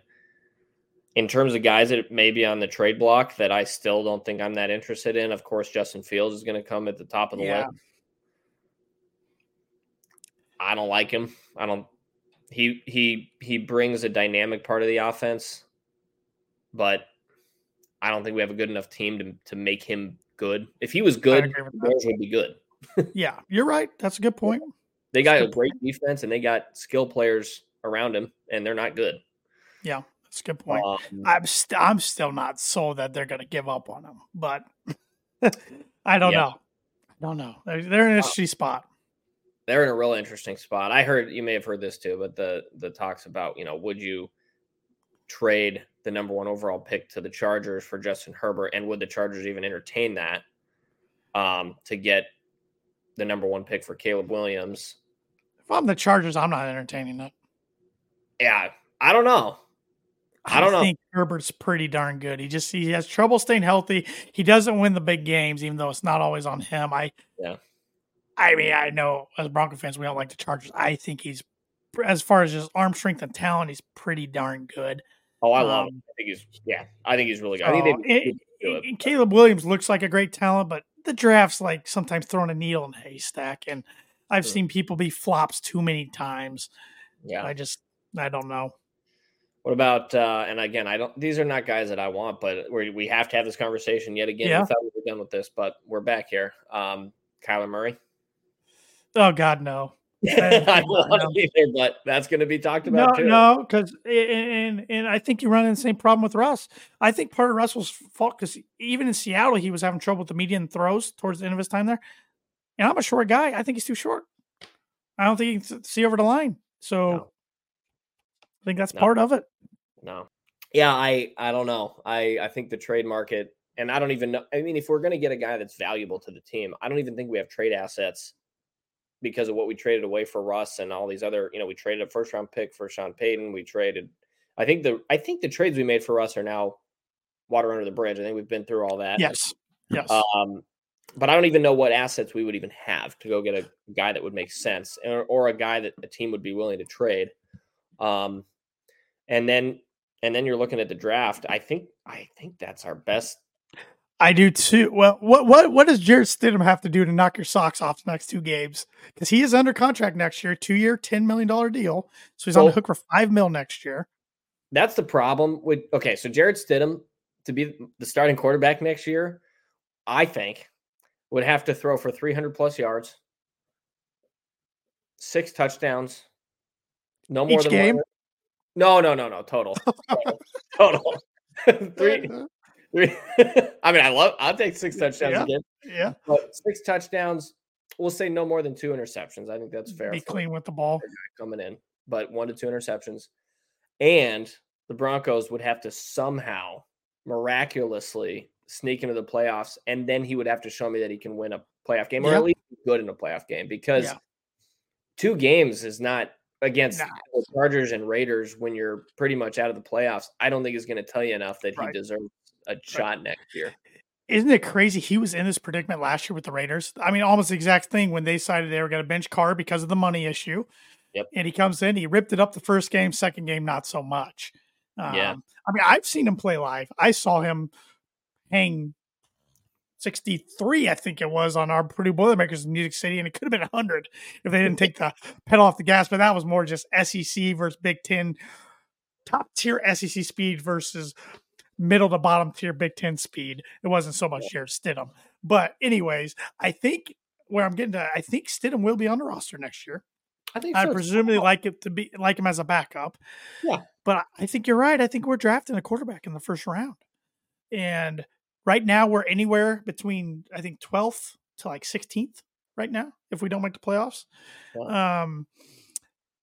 in terms of guys that may be on the trade block that I still don't think I'm that interested in, of course, Justin Fields is going to come at the top of the Yeah. list. I don't like him. I don't. He he he brings a dynamic part of the offense, but I don't think we have a good enough team to to make him good. If he was good, agree with the that. Bears would be good. Yeah, you're right. That's a good point. They got a great defense and they got skill players around him, and they're not good. Yeah, that's a good point. Um, I'm st- I'm still not sold that they're going to give up on him, but I don't Yeah. know. I don't know. They're, they're in a Uh, shitty spot. They're in a real interesting spot. I heard you may have heard this too, but the the talks about you know would you trade the number one overall pick to the Chargers for Justin Herbert, and would the Chargers even entertain that um, to get the number one pick for Caleb Williams? If I'm the Chargers, I'm not entertaining it. Yeah, I don't know. I don't know. think Herbert's pretty darn good. He just he has trouble staying healthy. He doesn't win the big games, even though it's not always on him. I Yeah. I mean, I know as Bronco fans, we don't like the Chargers. I think he's as far as just arm strength and talent, he's pretty darn good. Oh, I love. Um, him. I think he's yeah. I think he's really good. I think they it- do it. and Caleb Williams looks like a great talent, but the draft's like sometimes throwing a needle in a haystack. And I've Sure. seen people be flops too many times. yeah. I just I don't know. What about uh and again, I don't these are not guys that I want, but we we have to have this conversation yet again. Yeah. We thought we were done with this, but we're back here. Um Kyler Murray. Oh God, no. I don't no. to either, but that's gonna be talked No, about too. no, because and and I think you run into the same problem with Russ. I think part of Russell's fault because even in Seattle he was having trouble with the median throws towards the end of his time there. And I'm a short guy. I think he's too short. I don't think he can see over the line. So No. I think that's No. part of it. No. Yeah, I I don't know. I I think the trade market and I don't even know. I mean, if we're gonna get a guy that's valuable to the team, I don't even think we have trade assets because of what we traded away for Russ and all these other, you know, we traded a first round pick for Sean Payton. We traded I think the I think the trades we made for Russ are now water under the bridge. I think we've been through all that. Yes. Yes. Um, but I don't even know what assets we would even have to go get a guy that would make sense, or, or a guy that a team would be willing to trade. Um, and then and then you're looking at the draft. I think I think that's our best. I do too. Well, what what what does Jarrett Stidham have to do to knock your socks off the next two games? Because he is under contract next year, two year, ten million dollar deal. So he's on the hook for five mil next year. That's the problem with. Okay, so Jarrett Stidham to be the starting quarterback next year, I think would have to throw for 300 plus yards, six touchdowns, no more Each than game? One. No, no, no, no. Total, total, total. three, three. I mean, I love. I'll take six touchdowns Yeah. again, Yeah, but six touchdowns. We'll say no more than two interceptions. I think that's fair. be clean with the ball. coming in, but one to two interceptions. And the Broncos would have to somehow miraculously sneak into the playoffs. And then he would have to show me that he can win a playoff game or at least be good in a playoff game because Yeah. two games is not against Nah. the Chargers and Raiders when you're pretty much out of the playoffs. I don't think is going to tell you enough that he deserves a shot next year. Isn't it crazy? He was in this predicament last year with the Raiders. I mean, almost the exact thing when they decided they were going to bench Carr because of the money issue. Yep. And he comes in, he ripped it up the first game, second game, not so much. Um, Yeah. I mean, I've seen him play live. I saw him hang 63, I think it was, on our Purdue Boilermakers in Music City, and it could have been 100 if they didn't take the pedal off the gas. But that was more just SEC versus Big Ten, top tier SEC speed versus middle to bottom tier Big Ten speed. It wasn't so much Jarrett Stidham. But, anyways, I think where I'm getting to, I think Stidham will be on the roster next year. I think I so. presumably like it to be like him as a backup. Yeah. But I- I think you're right. I think we're drafting a quarterback in the first round. And right now we're anywhere between I think 12th to like 16th right now if we don't make the playoffs. Um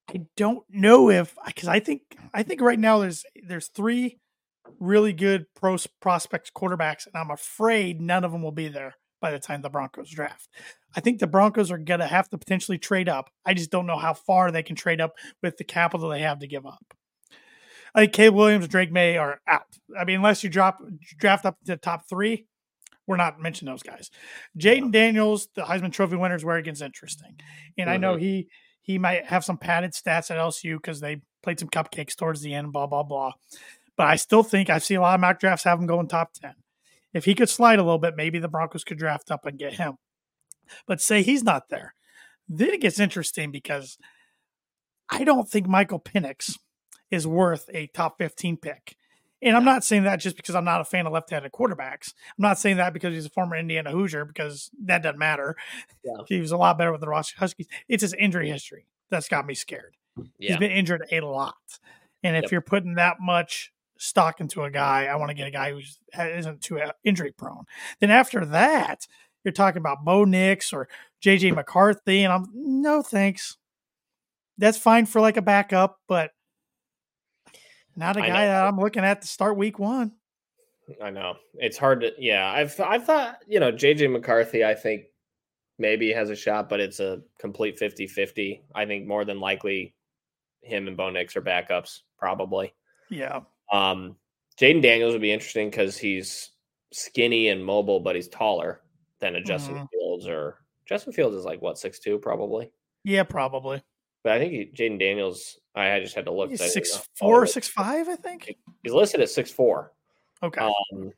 I don't know if cuz I think I think right now there's there's three really good pros prospects quarterbacks and I'm afraid none of them will be there by the time the Broncos draft. I think the Broncos are going to have to potentially trade up. I just don't know how far they can trade up with the capital they have to give up. I think Caleb Williams, Drake Maye are out. I mean, unless you drop draft up to the top three, we're not mentioning those guys. Jayden Daniels, the Heisman Trophy winners, where it gets interesting, and mm-hmm. I know mm-hmm. he he might have some padded stats at LSU because they played some cupcakes towards the end, blah blah blah. But I still think I see a lot of mock drafts have him going top ten. If he could slide a little bit, maybe the Broncos could draft up and get him. But say he's not there, then it gets interesting because I don't think Michael Penix is worth a top 15 pick. And I'm not saying that just because I'm not a fan of left-handed quarterbacks. I'm not saying that because he's a former Indiana Hoosier because that doesn't matter. Yeah. He was a lot better with the Ross Huskies. It's his injury history that's got me scared. Yeah. He's been injured a lot, and if yep. you're putting that much stock into a guy, I want to get a guy who isn't too uh, injury prone. Then after that, you're talking about Bo Nix or JJ McCarthy, and I'm no thanks. That's fine for like a backup, but not a guy that I'm looking at to start week one. I know it's hard to. Yeah, I've I've thought you know JJ McCarthy. I think maybe has a shot, but it's a complete 50-50. I think more than likely him and Bo Nix are backups probably. Yeah. Um, Jayden Daniels would be interesting because he's skinny and mobile, but he's taller than a Justin mm-hmm. Fields or Justin Fields is like what six two probably. Yeah, probably. But I think Jayden Daniels, I just had to look. He's six four, six five, I think. He's listed at six four. Okay. Um,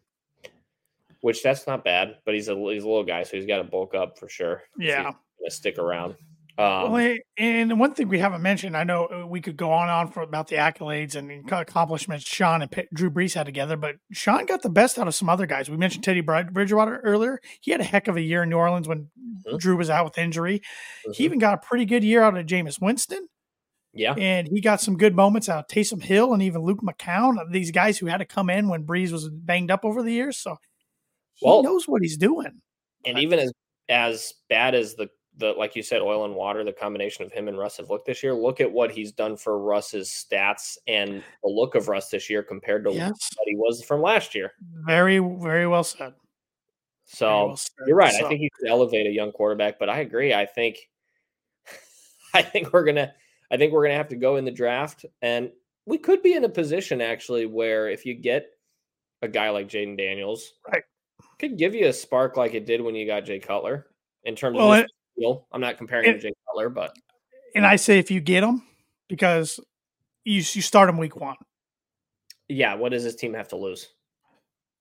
which that's not bad, but he's a he's a little guy, so he's got to bulk up for sure. Yeah. stick around. Um, well, and one thing we haven't mentioned, I know uh, we could go on and on for about the accolades and accomplishments Sean and P- Drew Brees had together, but Sean got the best out of some other guys. We mentioned Teddy Bridgewater earlier. He had a heck of a year in New Orleans when mm-hmm. Drew was out with injury. Mm-hmm. He even got a pretty good year out of Jameis Winston. Yeah. And he got some good moments out of Taysom Hill and even Luke McCown, these guys who had to come in when Brees was banged up over the years. So he well, knows what he's doing. And even as as bad as the the like you said, oil and water, the combination of him and Russ have looked this year. Look at what he's done for Russ's stats and the look of Russ this year compared to yes. what he was from last year. Very, very well said. So well said. you're right. So. I think he could elevate a young quarterback, but I agree. I think I think we're gonna I think we're gonna have to go in the draft and we could be in a position actually where if you get a guy like Jayden Daniels, right, could give you a spark like it did when you got Jay Cutler in terms well, of I'm not comparing and, him to Jay Cutler, but and I say if you get him because you you start him week one. Yeah, what does this team have to lose?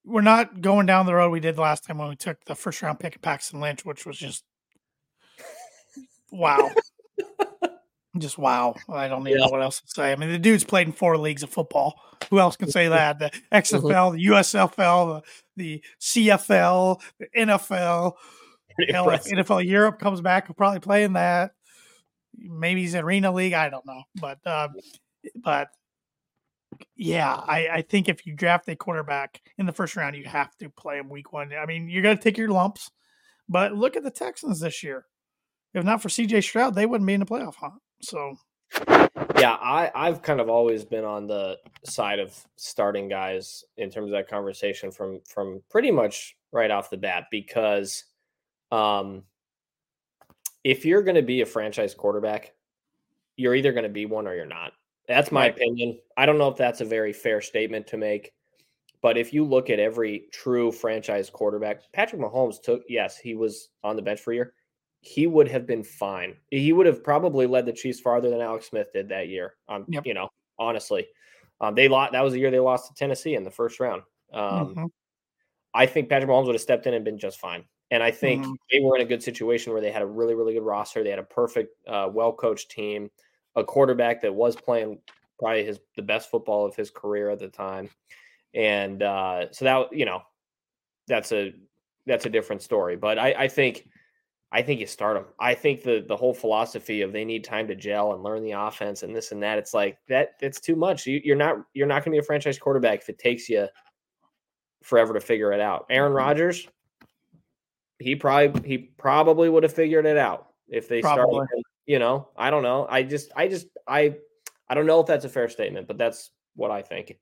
We're not going down the road we did last time when we took the first round pick of Paxton Lynch, which was just wow. just wow. I don't even yeah. know what else to say. I mean, the dude's played in four leagues of football. Who else can say that? The mhm. XFL, the USFL, the, the CFL, the NFL. Hell, if NFL Europe comes back, he'll probably play in that. Maybe he's in Arena League. I don't know, but uh, but yeah, I, I think if you draft a quarterback in the first round, you have to play him week one. I mean, you're going to take your lumps, but look at the Texans this year. If not for CJ Stroud, they wouldn't be in the playoff hunt. So, yeah, I, I've kind of always been on the side of starting guys in terms of that conversation from from pretty much right off the bat because um, if you're going to be a franchise quarterback, you're either going to be one or you're not. That's my right. opinion. I don't know if that's a very fair statement to make, but if you look at every true franchise quarterback, Patrick Mahomes took, yes, he was on the bench for a year. He would have been fine. He would have probably led the Chiefs farther than Alex Smith did that year. Um, yep. you know, honestly, um, they lost. That was the year they lost to Tennessee in the first round. Um, mm-hmm. I think Patrick Mahomes would have stepped in and been just fine. And I think mm-hmm. they were in a good situation where they had a really, really good roster. They had a perfect, uh, well coached team, a quarterback that was playing probably his the best football of his career at the time, and uh, so that you know that's a that's a different story. But I, I think I think you start them. I think the the whole philosophy of they need time to gel and learn the offense and this and that. It's like that. It's too much. You, you're not you're not going to be a franchise quarterback if it takes you forever to figure it out. Aaron mm-hmm. Rodgers, he probably he probably would have figured it out if they probably. started. You know, I don't know. I just I just I I don't know if that's a fair statement, but that's what I think.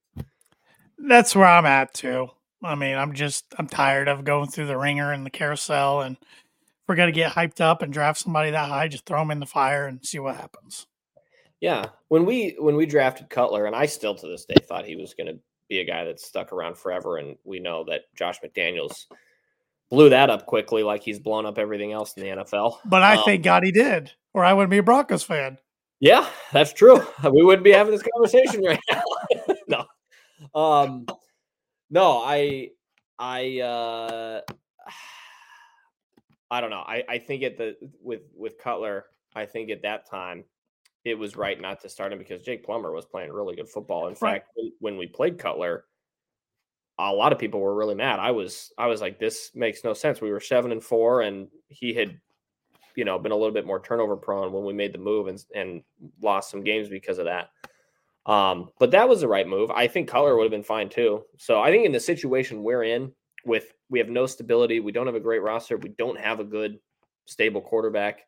That's where I'm at too. I mean, I'm just I'm tired of going through the ringer and the carousel and we're gonna get hyped up and draft somebody that high, just throw them in the fire and see what happens. Yeah, when we when we drafted Cutler, and I still to this day thought he was going to be a guy that stuck around forever, and we know that Josh McDaniels blew that up quickly, like he's blown up everything else in the NFL. But I um, thank God he did, or I wouldn't be a Broncos fan. Yeah, that's true. We wouldn't be having this conversation right now. no, um, no, I, I, uh, I don't know. I, I think at the with with Cutler, I think at that time it was right not to start him because Jake Plummer was playing really good football. In right. fact, when we played Cutler, a lot of people were really mad. I was I was like, this makes no sense. We were seven and four, and he had, you know, been a little bit more turnover prone when we made the move and and lost some games because of that. Um, but that was the right move. I think Cutler would have been fine too. So I think in the situation we're in, with we have no stability, we don't have a great roster, we don't have a good stable quarterback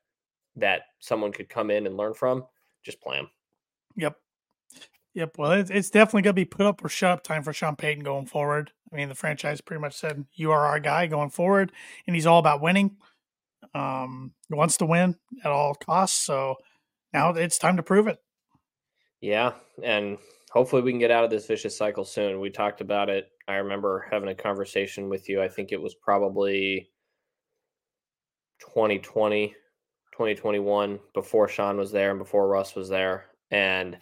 that someone could come in and learn from. Just play him. Yep. Yep. Well, it's, it's definitely going to be put up or shut up time for Sean Payton going forward. I mean, the franchise pretty much said, you are our guy going forward. And he's all about winning. Um, he wants to win at all costs. So now it's time to prove it. Yeah. And hopefully we can get out of this vicious cycle soon. We talked about it. I remember having a conversation with you. I think it was probably 2020, 2021, before Sean was there and before Russ was there. And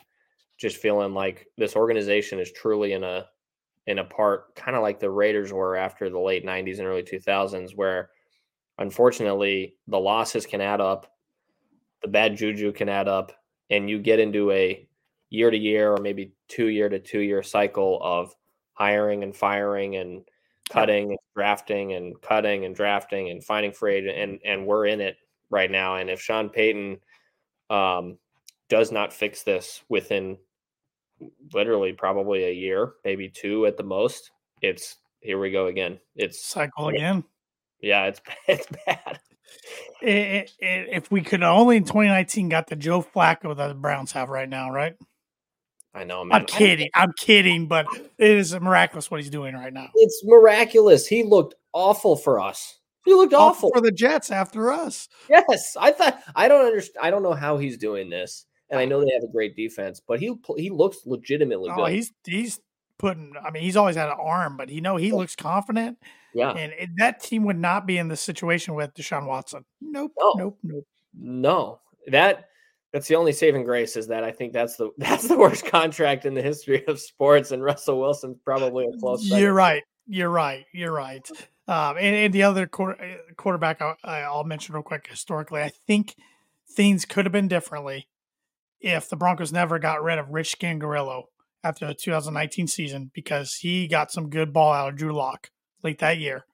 just feeling like this organization is truly in a in a part kind of like the Raiders were after the late 90s and early 2000s where unfortunately the losses can add up the bad juju can add up and you get into a year to year or maybe two year to two year cycle of hiring and firing and cutting and drafting and cutting and drafting and finding free agent and and we're in it right now and if Sean Payton um, does not fix this within literally probably a year, maybe two at the most. It's here we go again. It's cycle again. Yeah, it's it's bad. It, it, if we could only in 2019 got the Joe Flacco that the Browns have right now, right? I know, man. I'm kidding. I'm kidding, but it is miraculous what he's doing right now. It's miraculous. He looked awful for us. He looked awful, awful for the Jets after us. Yes, I thought I don't understand. I don't know how he's doing this and I know they have a great defense, but he he looks legitimately oh, good. He's he's putting. I mean, he's always had an arm, but you know he looks confident. Yeah, and it, that team would not be in the situation with Deshaun Watson. Nope, no. nope, nope. No, that that's the only saving grace is that I think that's the that's the worst contract in the history of sports, and Russell Wilson's probably a close. You're second. right. You're right. You're right. Um, and, and, the other quarter, uh, quarterback I, I'll mention real quick historically, I think things could have been differently if the Broncos never got rid of Rich Scangarello after the 2019 season because he got some good ball out of Drew Lock late that year.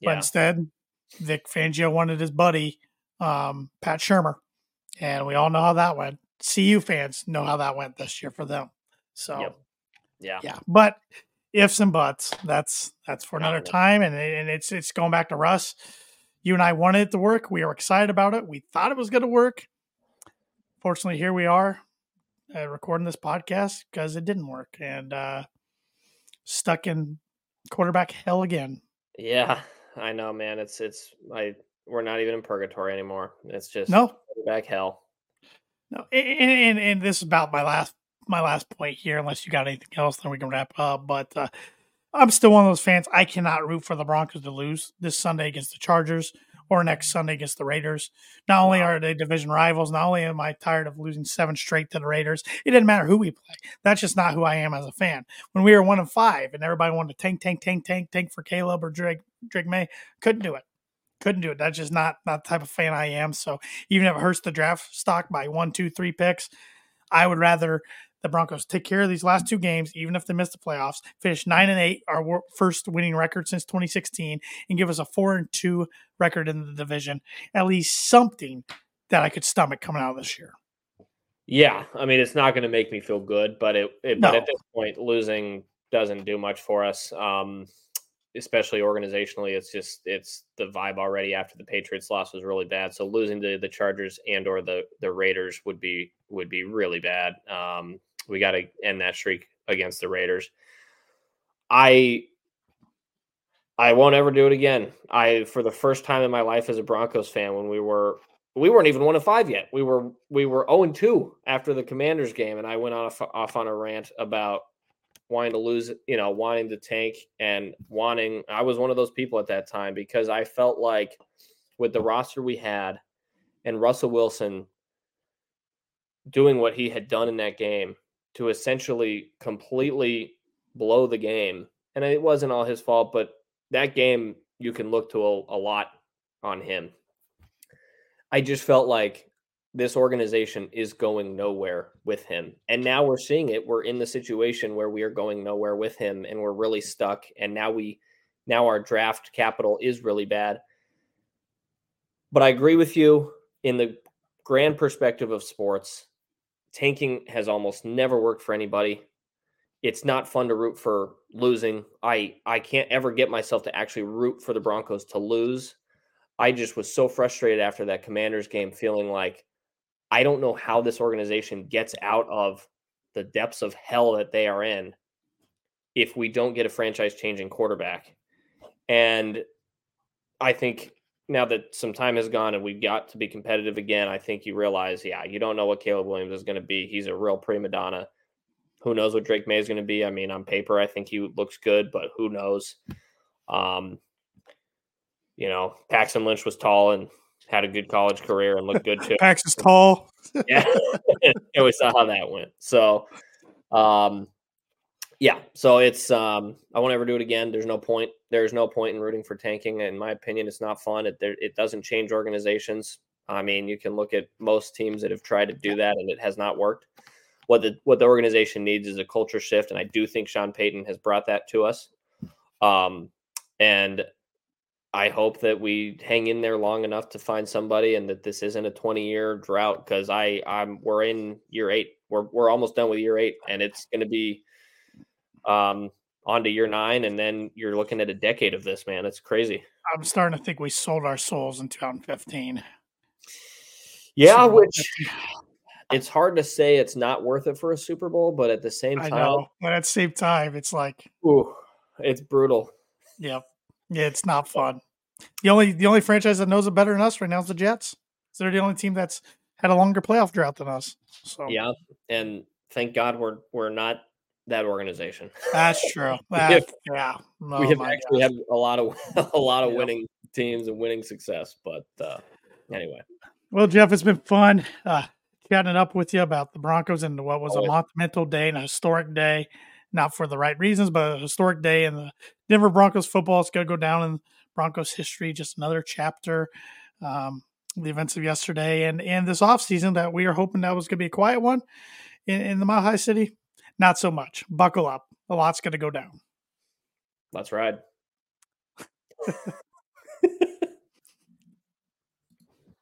Yeah. But instead, Vic Fangio wanted his buddy, um, Pat Shurmur. And we all know how that went. CU fans know how that went this year for them. So, yep. yeah. Yeah. But ifs and buts, that's that's for another time. And, and it's it's going back to Russ. You and I wanted it to work. We were excited about it. We thought it was going to work fortunately, here we are uh, recording this podcast because it didn't work and uh, stuck in quarterback hell again. Yeah, I know, man. It's it's I we're not even in purgatory anymore. It's just no back hell. No, and, and, and this is about my last my last point here. Unless you got anything else, then we can wrap up. But uh, I'm still one of those fans. I cannot root for the Broncos to lose this Sunday against the Chargers or next Sunday against the Raiders. Not only are they division rivals, not only am I tired of losing seven straight to the Raiders, it didn't matter who we play. That's just not who I am as a fan. When we were one and five and everybody wanted to tank, tank, tank, tank, tank for Caleb or Drake, Drake Maye, couldn't do it. Couldn't do it. That's just not, not the type of fan I am. So even if it hurts the draft stock by one, two, three picks, I would rather the Broncos take care of these last two games, even if they miss the playoffs, finish nine and eight, our first winning record since 2016, and give us a four and two record in the division. At least something that I could stomach coming out of this year. Yeah, I mean it's not going to make me feel good, but it, it no. but at this point, losing doesn't do much for us. Um, especially organizationally, it's just it's the vibe already after the Patriots loss was really bad. So losing to the Chargers and or the the Raiders would be would be really bad. Um, we got to end that streak against the Raiders. I I won't ever do it again. I for the first time in my life as a Broncos fan, when we were we weren't even one of five yet. We were we were zero and two after the Commanders game, and I went off off on a rant about wanting to lose, you know, wanting to tank and wanting. I was one of those people at that time because I felt like with the roster we had and Russell Wilson doing what he had done in that game to essentially completely blow the game, and it wasn't all his fault, but that game you can look to a, a lot on him. I just felt like this organization is going nowhere with him. And now we're seeing it. We're in the situation where we are going nowhere with him and we're really stuck. And now we now our draft capital is really bad. But I agree with you in the grand perspective of sports. Tanking has almost never worked for anybody. It's not fun to root for losing. I I can't ever get myself to actually root for the Broncos to lose. I just was so frustrated after that Commanders game feeling like I don't know how this organization gets out of the depths of hell that they are in if we don't get a franchise changing quarterback. And I think now that some time has gone and we've got to be competitive again, I think you realize, yeah, you don't know what Caleb Williams is going to be. He's a real prima donna. Who knows what Drake Maye is going to be? I mean, on paper, I think he looks good, but who knows? Um, you know, Paxton Lynch was tall and had a good college career and looked good too. Pax is tall. yeah, and we saw how that went. So, um, yeah, so it's um, I won't ever do it again. There's no point. There's no point in rooting for tanking. In my opinion, it's not fun. It it doesn't change organizations. I mean, you can look at most teams that have tried to do that and it has not worked. What the what the organization needs is a culture shift, and I do think Sean Payton has brought that to us. Um, and I hope that we hang in there long enough to find somebody and that this isn't a 20 year drought because I I'm we're in year eight. We're we're almost done with year eight and it's gonna be um on to year nine and then you're looking at a decade of this, man. It's crazy. I'm starting to think we sold our souls in 2015. Yeah, so, which it's hard to say it's not worth it for a Super Bowl, but at the same time, know, but at the same time, it's like, ooh, it's brutal. Yep. Yeah, it's not fun. The only the only franchise that knows it better than us right now is the Jets. So they're the only team that's had a longer playoff drought than us. So yeah, and thank God we're we're not that organization. That's true. That, have, yeah, oh, we have actually gosh. had a lot of a lot of winning teams and winning success. But uh, anyway, well, Geoff, it's been fun uh, chatting up with you about the Broncos and what was Always. a monumental day and a historic day not for the right reasons, but a historic day in the Denver Broncos football. It's going to go down in Broncos history, just another chapter. Um, the events of yesterday and and this offseason that we are hoping that was going to be a quiet one in, in the Mile High City. Not so much. Buckle up. A lot's going to go down. Let's ride.